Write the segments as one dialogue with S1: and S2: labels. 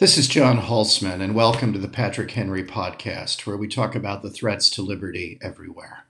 S1: This is John Hulsman, and welcome to the Patrick Henry podcast, where we talk about the threats to liberty everywhere.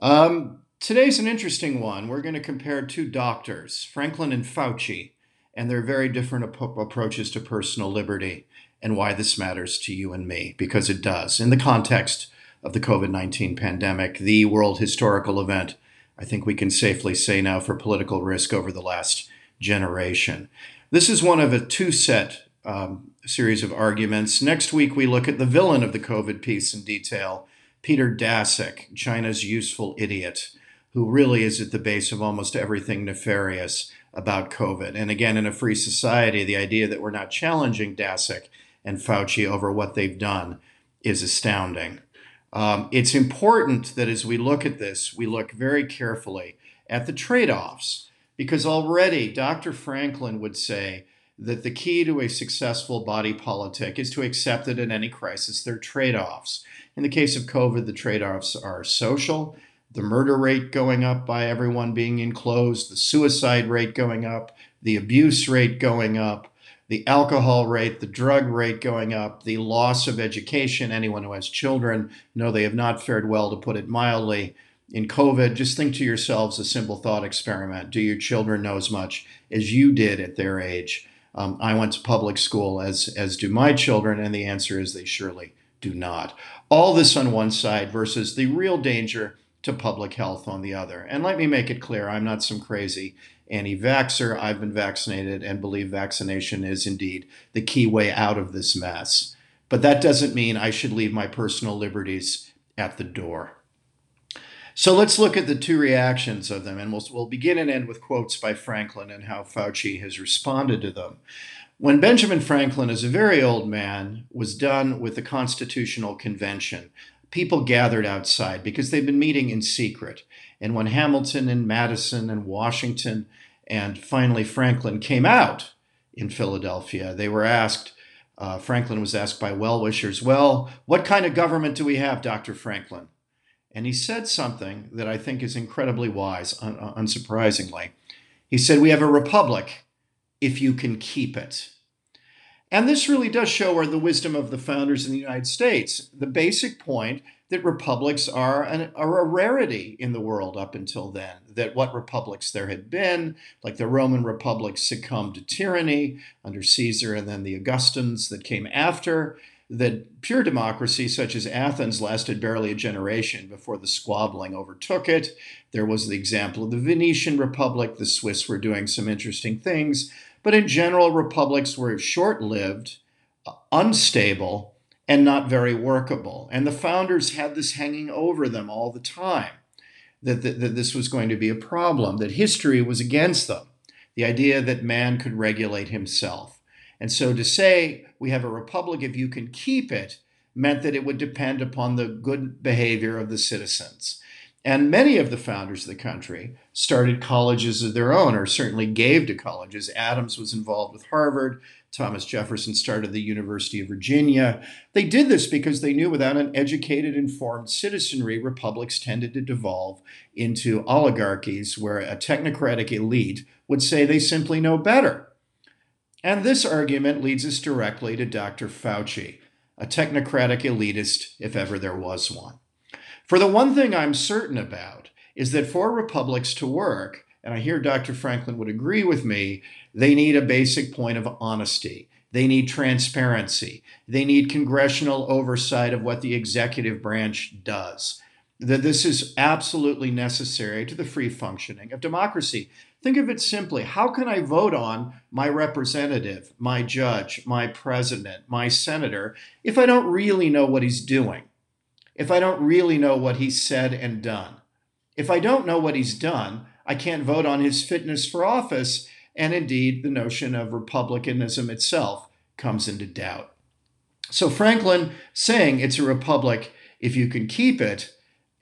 S1: Um, today's an interesting one. We're going to compare two doctors, Franklin and Fauci, and their very different ap- approaches to personal liberty and why this matters to you and me, because it does. In the context of the COVID 19 pandemic, the world historical event, I think we can safely say now for political risk over the last generation. This is one of a two set um, series of arguments. Next week, we look at the villain of the COVID piece in detail, Peter Daszak, China's useful idiot, who really is at the base of almost everything nefarious about COVID. And again, in a free society, the idea that we're not challenging Daszak and Fauci over what they've done is astounding. Um, it's important that as we look at this, we look very carefully at the trade offs, because already Dr. Franklin would say that the key to a successful body politic is to accept that in any crisis there are trade offs. In the case of COVID, the trade offs are social, the murder rate going up by everyone being enclosed, the suicide rate going up, the abuse rate going up, the alcohol rate, the drug rate going up, the loss of education. Anyone who has children know they have not fared well, to put it mildly. In COVID, just think to yourselves a simple thought experiment. Do your children know as much as you did at their age? Um, I went to public school, as, as do my children, and the answer is they surely do not. All this on one side versus the real danger to public health on the other. And let me make it clear I'm not some crazy anti vaxxer. I've been vaccinated and believe vaccination is indeed the key way out of this mess. But that doesn't mean I should leave my personal liberties at the door. So let's look at the two reactions of them, and we'll, we'll begin and end with quotes by Franklin and how Fauci has responded to them. When Benjamin Franklin, as a very old man, was done with the Constitutional Convention, people gathered outside because they'd been meeting in secret. And when Hamilton and Madison and Washington and finally Franklin came out in Philadelphia, they were asked, uh, Franklin was asked by well wishers, Well, what kind of government do we have, Dr. Franklin? And he said something that I think is incredibly wise, un- unsurprisingly. He said, We have a republic if you can keep it. And this really does show where the wisdom of the founders in the United States. The basic point that republics are, an, are a rarity in the world up until then. That what republics there had been, like the Roman Republic succumbed to tyranny under Caesar and then the Augustans that came after, that pure democracy, such as Athens, lasted barely a generation before the squabbling overtook it. There was the example of the Venetian Republic. The Swiss were doing some interesting things. But in general, republics were short lived, unstable, and not very workable. And the founders had this hanging over them all the time that, that, that this was going to be a problem, that history was against them. The idea that man could regulate himself and so to say we have a republic if you can keep it meant that it would depend upon the good behavior of the citizens. And many of the founders of the country started colleges of their own, or certainly gave to colleges. Adams was involved with Harvard. Thomas Jefferson started the University of Virginia. They did this because they knew without an educated, informed citizenry, republics tended to devolve into oligarchies where a technocratic elite would say they simply know better. And this argument leads us directly to Dr. Fauci, a technocratic elitist, if ever there was one. For the one thing I'm certain about is that for republics to work, and I hear Dr. Franklin would agree with me, they need a basic point of honesty. They need transparency. They need congressional oversight of what the executive branch does. That this is absolutely necessary to the free functioning of democracy. Think of it simply how can I vote on my representative, my judge, my president, my senator if I don't really know what he's doing? If I don't really know what he's said and done? If I don't know what he's done, I can't vote on his fitness for office, and indeed the notion of republicanism itself comes into doubt. So Franklin saying it's a republic if you can keep it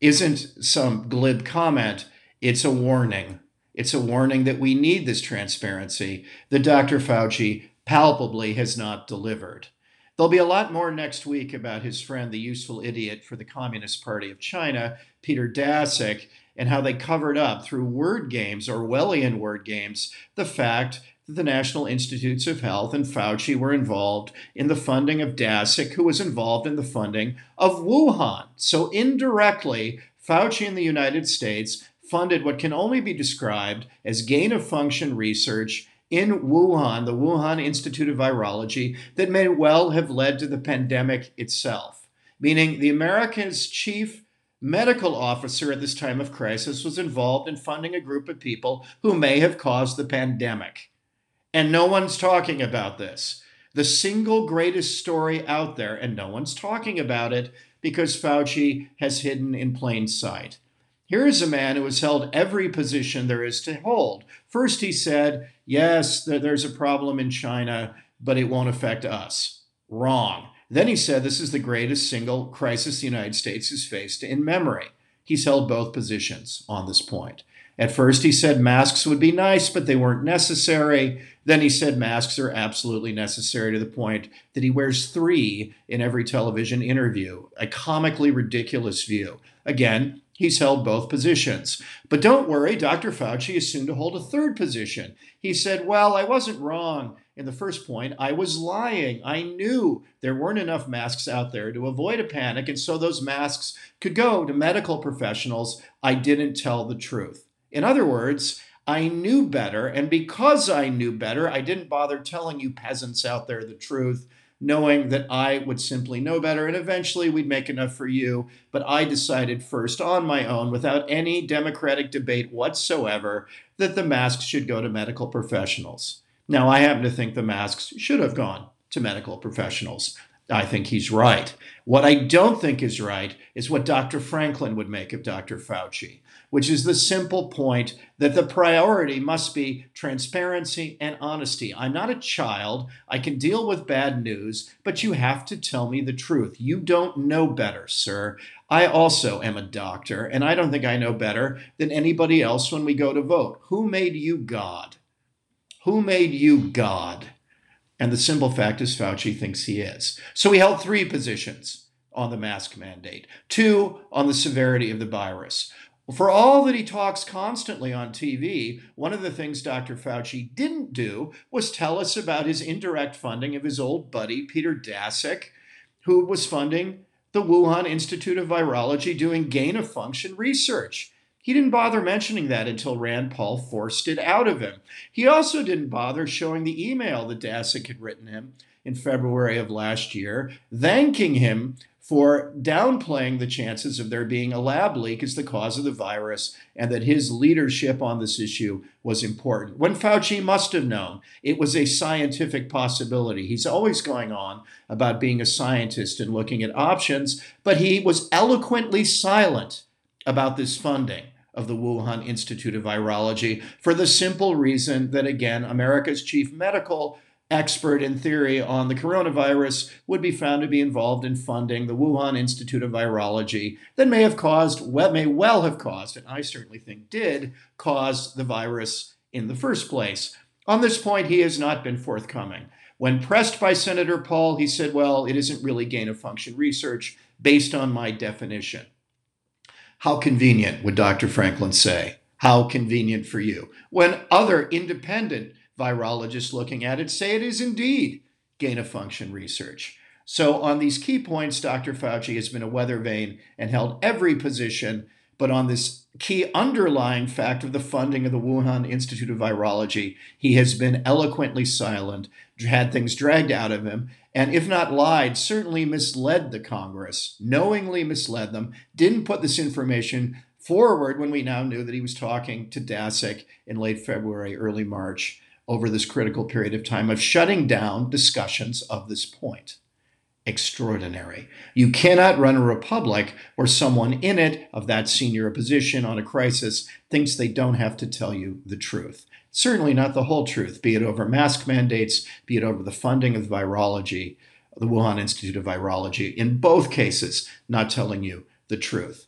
S1: isn't some glib comment, it's a warning it's a warning that we need this transparency that Dr. Fauci palpably has not delivered. There'll be a lot more next week about his friend, the useful idiot for the Communist Party of China, Peter Daszak, and how they covered up through word games, Orwellian word games, the fact that the National Institutes of Health and Fauci were involved in the funding of Daszak, who was involved in the funding of Wuhan. So indirectly, Fauci in the United States funded what can only be described as gain of function research in Wuhan, the Wuhan Institute of Virology, that may well have led to the pandemic itself. Meaning, the Americans' chief medical officer at this time of crisis was involved in funding a group of people who may have caused the pandemic. And no one's talking about this. The single greatest story out there, and no one's talking about it because Fauci has hidden in plain sight. Here is a man who has held every position there is to hold. First, he said, Yes, there's a problem in China, but it won't affect us. Wrong. Then he said, This is the greatest single crisis the United States has faced in memory. He's held both positions on this point. At first, he said masks would be nice, but they weren't necessary. Then he said masks are absolutely necessary to the point that he wears three in every television interview, a comically ridiculous view. Again, he's held both positions. But don't worry, Dr. Fauci is soon to hold a third position. He said, Well, I wasn't wrong in the first point. I was lying. I knew there weren't enough masks out there to avoid a panic, and so those masks could go to medical professionals. I didn't tell the truth. In other words, I knew better, and because I knew better, I didn't bother telling you peasants out there the truth, knowing that I would simply know better, and eventually we'd make enough for you. But I decided first on my own, without any democratic debate whatsoever, that the masks should go to medical professionals. Now, I happen to think the masks should have gone to medical professionals. I think he's right. What I don't think is right is what Dr. Franklin would make of Dr. Fauci, which is the simple point that the priority must be transparency and honesty. I'm not a child. I can deal with bad news, but you have to tell me the truth. You don't know better, sir. I also am a doctor, and I don't think I know better than anybody else when we go to vote. Who made you God? Who made you God? And the simple fact is, Fauci thinks he is. So he held three positions on the mask mandate, two on the severity of the virus. For all that he talks constantly on TV, one of the things Dr. Fauci didn't do was tell us about his indirect funding of his old buddy, Peter Daszak, who was funding the Wuhan Institute of Virology doing gain of function research. He didn't bother mentioning that until Rand Paul forced it out of him. He also didn't bother showing the email that Daszak had written him in February of last year, thanking him for downplaying the chances of there being a lab leak as the cause of the virus and that his leadership on this issue was important. When Fauci must have known it was a scientific possibility. He's always going on about being a scientist and looking at options, but he was eloquently silent about this funding of the Wuhan Institute of Virology for the simple reason that, again, America's chief medical expert in theory on the coronavirus would be found to be involved in funding the Wuhan Institute of Virology that may have caused, may well have caused, and I certainly think did cause the virus in the first place. On this point, he has not been forthcoming. When pressed by Senator Paul, he said, well, it isn't really gain of function research based on my definition. How convenient, would Dr. Franklin say? How convenient for you. When other independent virologists looking at it say it is indeed gain of function research. So, on these key points, Dr. Fauci has been a weather vane and held every position. But on this key underlying fact of the funding of the Wuhan Institute of Virology, he has been eloquently silent, had things dragged out of him, and if not lied, certainly misled the Congress, knowingly misled them, didn't put this information forward when we now knew that he was talking to Daszak in late February, early March, over this critical period of time of shutting down discussions of this point. Extraordinary. You cannot run a republic where someone in it of that senior position on a crisis thinks they don't have to tell you the truth. Certainly not the whole truth, be it over mask mandates, be it over the funding of virology, the Wuhan Institute of Virology, in both cases, not telling you the truth.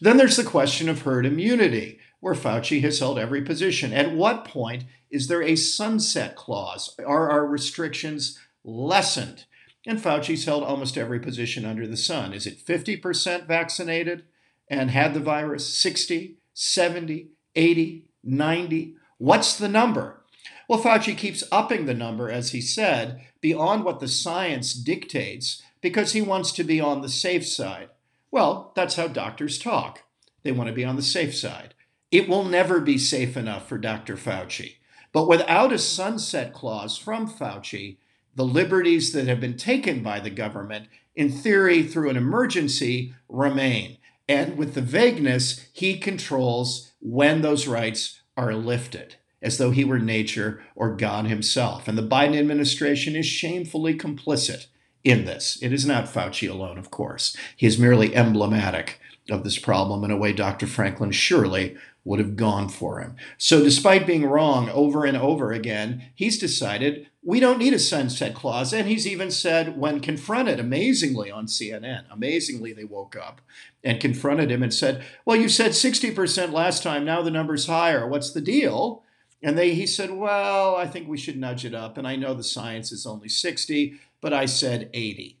S1: Then there's the question of herd immunity, where Fauci has held every position. At what point is there a sunset clause? Are our restrictions lessened? And Fauci's held almost every position under the sun. Is it 50% vaccinated and had the virus, 60, 70, 80, 90? What's the number? Well, Fauci keeps upping the number, as he said, beyond what the science dictates because he wants to be on the safe side. Well, that's how doctors talk. They want to be on the safe side. It will never be safe enough for Dr. Fauci. But without a sunset clause from Fauci, the liberties that have been taken by the government, in theory through an emergency, remain. And with the vagueness, he controls when those rights are lifted, as though he were nature or God himself. And the Biden administration is shamefully complicit in this. It is not Fauci alone, of course. He is merely emblematic of this problem in a way Dr. Franklin surely would have gone for him. So, despite being wrong over and over again, he's decided we don't need a sunset clause. And he's even said, when confronted amazingly on CNN, amazingly, they woke up and confronted him and said, Well, you said 60% last time, now the number's higher. What's the deal? And they, he said, Well, I think we should nudge it up. And I know the science is only 60, but I said 80.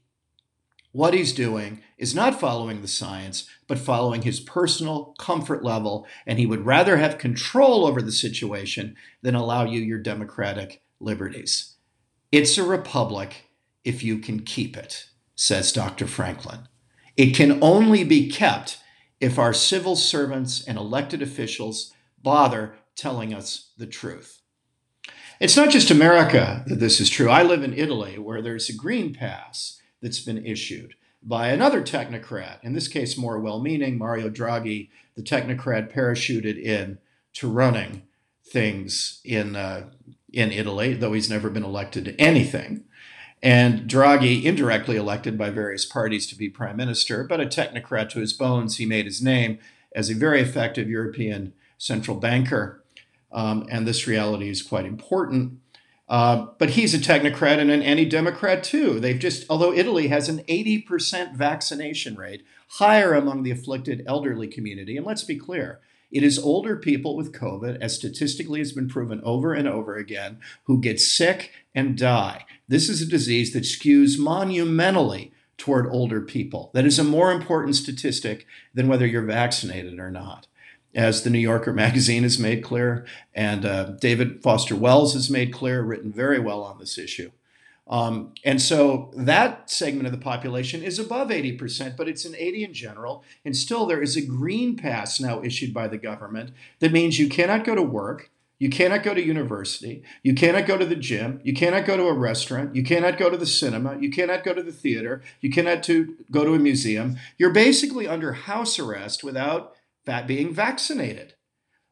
S1: What he's doing is not following the science, but following his personal comfort level, and he would rather have control over the situation than allow you your democratic liberties. It's a republic if you can keep it, says Dr. Franklin. It can only be kept if our civil servants and elected officials bother telling us the truth. It's not just America that this is true. I live in Italy where there's a green pass that's been issued by another technocrat, in this case more well meaning, Mario Draghi, the technocrat parachuted in to running things in, uh, in Italy, though he's never been elected to anything. And Draghi, indirectly elected by various parties to be prime minister, but a technocrat to his bones, he made his name as a very effective European central banker. Um, and this reality is quite important. Uh, but he's a technocrat and an anti-democrat too. They've just, although Italy has an 80% vaccination rate, higher among the afflicted elderly community. And let's be clear, it is older people with COVID, as statistically has been proven over and over again, who get sick and die. This is a disease that skews monumentally toward older people. That is a more important statistic than whether you're vaccinated or not as the New Yorker magazine has made clear, and uh, David Foster Wells has made clear, written very well on this issue. Um, and so that segment of the population is above 80%, but it's an 80 in general. And still, there is a green pass now issued by the government that means you cannot go to work, you cannot go to university, you cannot go to the gym, you cannot go to a restaurant, you cannot go to the cinema, you cannot go to the theater, you cannot to go to a museum. You're basically under house arrest without being vaccinated.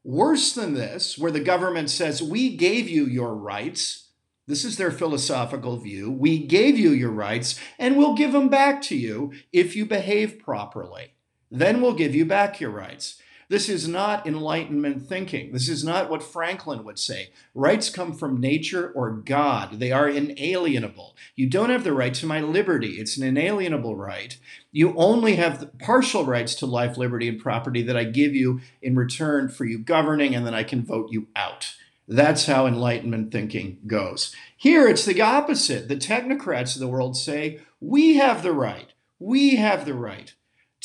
S1: Worse than this, where the government says, We gave you your rights. This is their philosophical view. We gave you your rights, and we'll give them back to you if you behave properly. Then we'll give you back your rights. This is not Enlightenment thinking. This is not what Franklin would say. Rights come from nature or God, they are inalienable. You don't have the right to my liberty, it's an inalienable right. You only have the partial rights to life, liberty, and property that I give you in return for you governing, and then I can vote you out. That's how Enlightenment thinking goes. Here, it's the opposite. The technocrats of the world say, we have the right. We have the right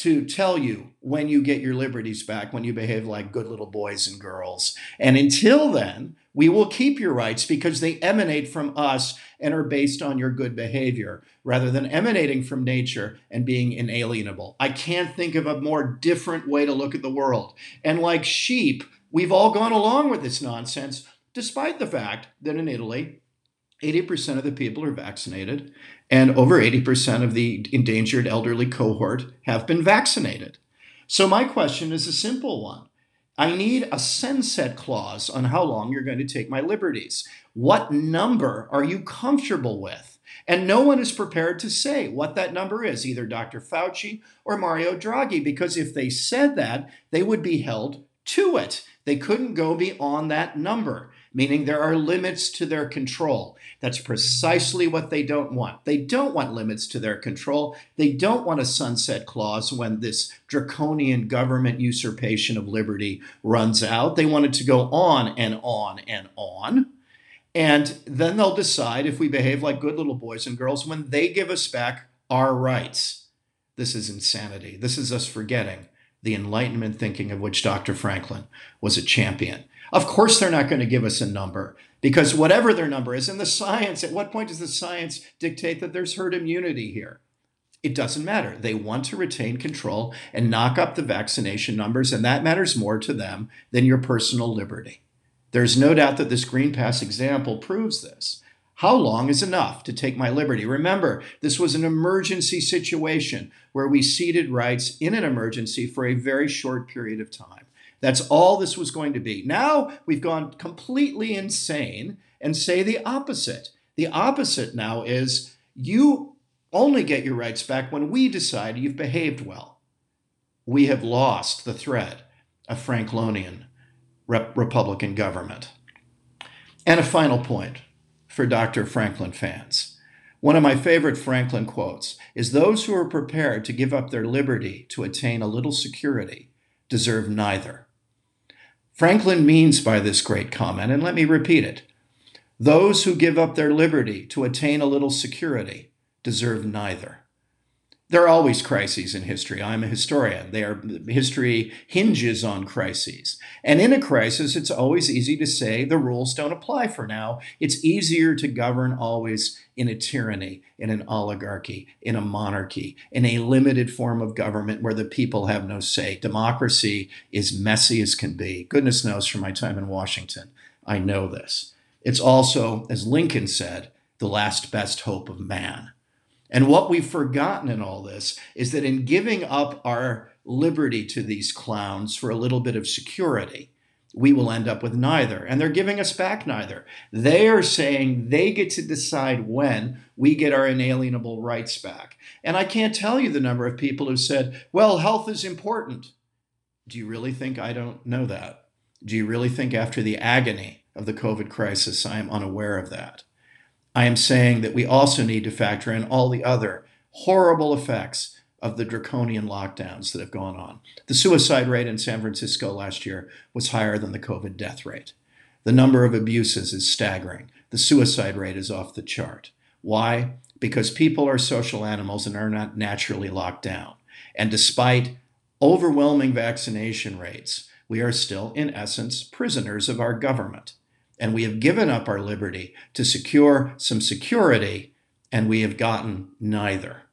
S1: to tell you when you get your liberties back, when you behave like good little boys and girls. And until then, we will keep your rights because they emanate from us and are based on your good behavior rather than emanating from nature and being inalienable. I can't think of a more different way to look at the world. And like sheep, we've all gone along with this nonsense, despite the fact that in Italy, 80% of the people are vaccinated, and over 80% of the endangered elderly cohort have been vaccinated. So, my question is a simple one. I need a sunset clause on how long you're going to take my liberties. What number are you comfortable with? And no one is prepared to say what that number is, either Dr. Fauci or Mario Draghi, because if they said that, they would be held to it. They couldn't go beyond that number meaning there are limits to their control. That's precisely what they don't want. They don't want limits to their control. They don't want a sunset clause when this draconian government usurpation of liberty runs out. They want it to go on and on and on. And then they'll decide if we behave like good little boys and girls when they give us back our rights. This is insanity. This is us forgetting the Enlightenment thinking of which Dr. Franklin was a champion. Of course, they're not going to give us a number Because whatever their number is, and the science, at what point does the science dictate that there's herd immunity here? It doesn't matter. They want to retain control and knock up the vaccination numbers, and that matters more to them than your personal liberty. There's no doubt that this Green Pass example proves this. How long is enough to take my liberty? Remember, this was an emergency situation where we ceded rights in an emergency for a very short period of time. That's all this was going to be. Now we've gone completely insane and say the opposite. The opposite now is you only get your rights back when we decide you've behaved well. We have lost the thread of Franklonian rep- Republican government. And a final point for Dr. Franklin fans. One of my favorite Franklin quotes is Those who are prepared to give up their liberty to attain a little security deserve neither. Franklin means by this great comment, and let me repeat it those who give up their liberty to attain a little security deserve neither. There are always crises in history. I'm a historian. They are, history hinges on crises. And in a crisis, it's always easy to say the rules don't apply for now. It's easier to govern always in a tyranny, in an oligarchy, in a monarchy, in a limited form of government where the people have no say. Democracy is messy as can be. Goodness knows from my time in Washington, I know this. It's also, as Lincoln said, the last best hope of man. And what we've forgotten in all this is that in giving up our liberty to these clowns for a little bit of security, we will end up with neither. And they're giving us back neither. They are saying they get to decide when we get our inalienable rights back. And I can't tell you the number of people who said, well, health is important. Do you really think I don't know that? Do you really think after the agony of the COVID crisis, I am unaware of that? I am saying that we also need to factor in all the other horrible effects of the draconian lockdowns that have gone on. The suicide rate in San Francisco last year was higher than the COVID death rate. The number of abuses is staggering. The suicide rate is off the chart. Why? Because people are social animals and are not naturally locked down. And despite overwhelming vaccination rates, we are still, in essence, prisoners of our government and we have given up our liberty to secure some security, and we have gotten neither.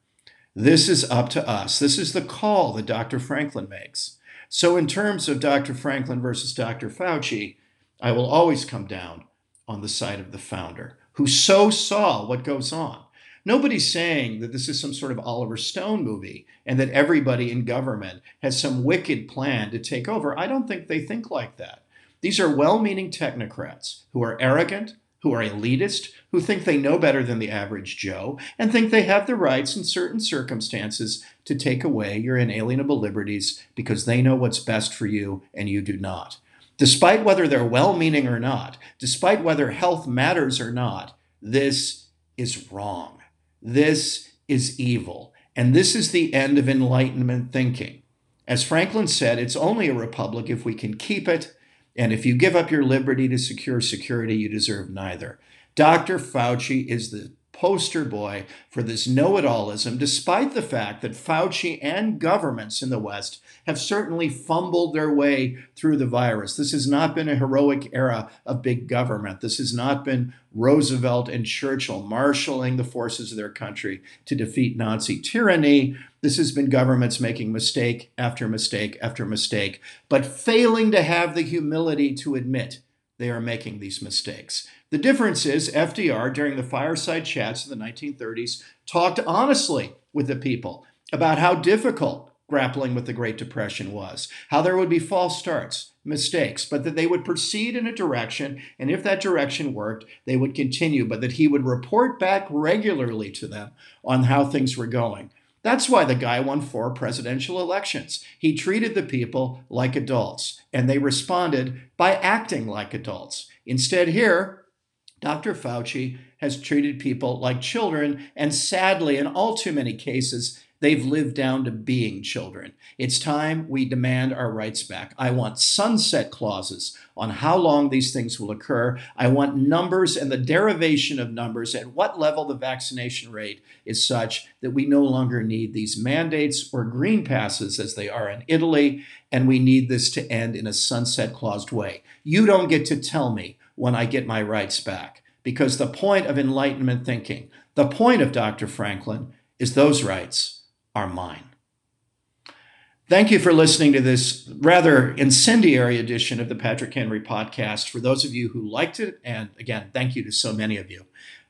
S1: This is up to us. This is the call that Dr. Franklin makes. So, in terms of Dr. Franklin versus Dr. Fauci, I will always come down on the side of the founder who so saw what goes on. Nobody's saying that this is some sort of Oliver Stone movie and that everybody in government has some wicked plan to take over. I don't think they think like that. These are well meaning technocrats who are arrogant, who are elitist, who think they know better than the average Joe, and think they have the rights in certain circumstances to take away your inalienable liberties because they know what's best for you and you do not. Despite whether they're well meaning or not, despite whether health matters or not, this is wrong. This is evil. And this is the end of Enlightenment thinking. As Franklin said, it's only a republic if we can keep it and if you give up your liberty to secure security, you deserve neither. Dr. Fauci is the poster boy for this know it allism, despite the fact that Fauci and governments in the West have certainly fumbled their way through the virus. This has not been a heroic era of big government. This has not been Roosevelt and Churchill marshaling the forces of their country to defeat Nazi tyranny. This has been governments making mistake after mistake after mistake, but failing to have the humility to admit they are making these mistakes. The difference is FDR, during the fireside chats of the 1930s, talked honestly with the people about how difficult grappling with the Great Depression was, how there would be false starts, mistakes, but that they would proceed in a direction, and if that direction worked, they would continue, but that he would report back regularly to them on how things were going. That's why the guy won four presidential elections. He treated the people like adults, and they responded by acting like adults. Instead, here, Dr. Fauci has treated people like children, and sadly, in all too many cases, they've lived down to being children. It's time we demand our rights back. I want sunset clauses on how long these things will occur. I want numbers and the derivation of numbers at what level the vaccination rate is such that we no longer need these mandates or green passes as they are in Italy, and we need this to end in a sunset clause way. You don't get to tell me when I get my rights back. Because the point of Enlightenment thinking, the point of Dr. Franklin, is those rights are mine. Thank you for listening to this rather incendiary edition of the Patrick Henry podcast. For those of you who liked it, and again, thank you to so many of you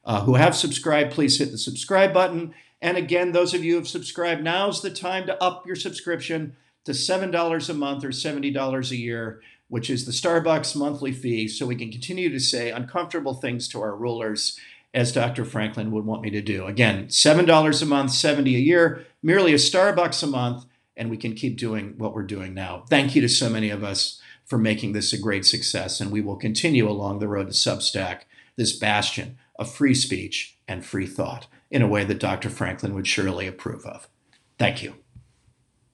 S1: uh, who have subscribed, please hit the subscribe button. And again, those of you who have subscribed, now's the time to up your subscription to $7 a month or $70 a year, which is the Starbucks monthly fee, so we can continue to say uncomfortable things to our rulers as Dr. Franklin would want me to do. Again, $7 a month, 70 a year, merely a Starbucks a month and we can keep doing what we're doing now. Thank you to so many of us for making this a great success, and we will continue along the road to Substack, this bastion of free speech and free thought, in a way that Dr. Franklin would surely approve of. Thank you.